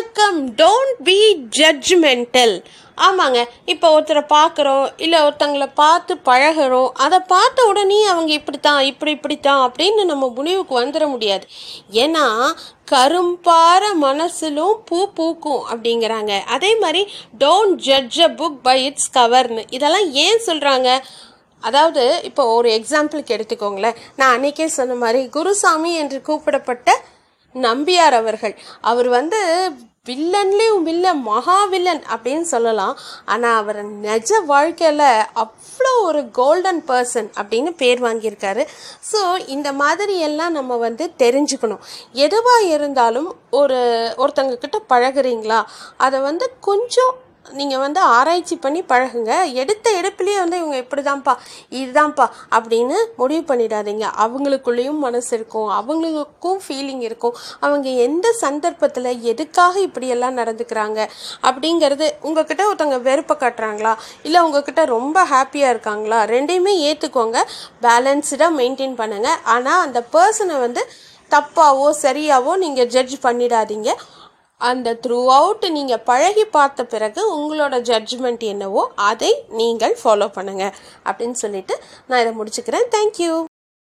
வணக்கம். Don't be judgemental ஆமாங்க. இப்போ ஒருத்தரை பார்க்குறோம் இல்லை ஒருத்தங்களை பார்த்து பழகுறோம் அதை பார்த்த உடனே அவங்க இப்படித்தான் இப்படி இப்படித்தான் அப்படின்னு நம்ம முடிவுக்கு வந்துட முடியாது. ஏன்னா கரும்பார மனசிலும் பூ பூக்கும் அப்படிங்கிறாங்க. அதே மாதிரி don't judge a book by its கவர்னு இதெல்லாம் ஏன் சொல்கிறாங்க அதாவது இப்போ ஒரு எக்ஸாம்பிளுக்கு எடுத்துக்கோங்களேன். நான் அன்னைக்கே சொன்ன மாதிரி குருசாமி என்று கூப்பிடப்பட்ட நம்பியார் அவர்கள். அவர் வந்து வில்லன்லேயும் வில்லன் மகா வில்லன் அப்படின்னு சொல்லலாம். ஆனால் அவர் நிஜ வாழ்க்கையில் அவ்வளோ ஒரு கோல்டன் பர்சன் அப்படின்னு பேர் வாங்கியிருக்காரு. ஸோ இந்த மாதிரி எல்லாம் நம்ம வந்து தெரிஞ்சுக்கணும். எதுவாக இருந்தாலும் ஒரு ஒருத்தங்க கிட்ட பழகுறீங்களா? அதை வந்து கொஞ்சம் நீங்கள் வந்து ஆராய்ச்சி பண்ணி பழகுங்க. எடுத்த எடுப்புலேயே வந்து இவங்க இப்படிதான்ப்பா இதுதான்ப்பா அப்படின்னு முடிவு பண்ணிடாதீங்க. அவங்களுக்குள்ளேயும் மனசு இருக்கும். அவங்களுக்கும் ஃபீலிங் இருக்கும். அவங்க எந்த சந்தர்ப்பத்தில் எதுக்காக இப்படியெல்லாம் நடந்துக்கிறாங்க அப்படிங்கிறது உங்ககிட்ட ஒருத்தவங்க வெறுப்பை காட்டுறாங்களா? இல்லை உங்ககிட்ட ரொம்ப ஹாப்பியாக இருக்காங்களா? ரெண்டையுமே ஏற்றுக்கோங்க பேலன்ஸ்டாக மெயின்டைன் பண்ணுங்கள் ஆனால் அந்த பர்சனை வந்து தப்பாவோ சரியாவோ நீங்கள் ஜட்ஜ் பண்ணிடாதீங்க. அந்த த்ரூ அவுட் நீங்கள் பழகி பார்த்த பிறகு உங்களோட ஜட்ஜ்மெண்ட் என்னவோ அதை நீங்கள் ஃபாலோ பண்ணுங்கள் அப்படின்னு சொல்லிட்டு நான் இதை முடிச்சுக்கிறேன். தேங்க்யூ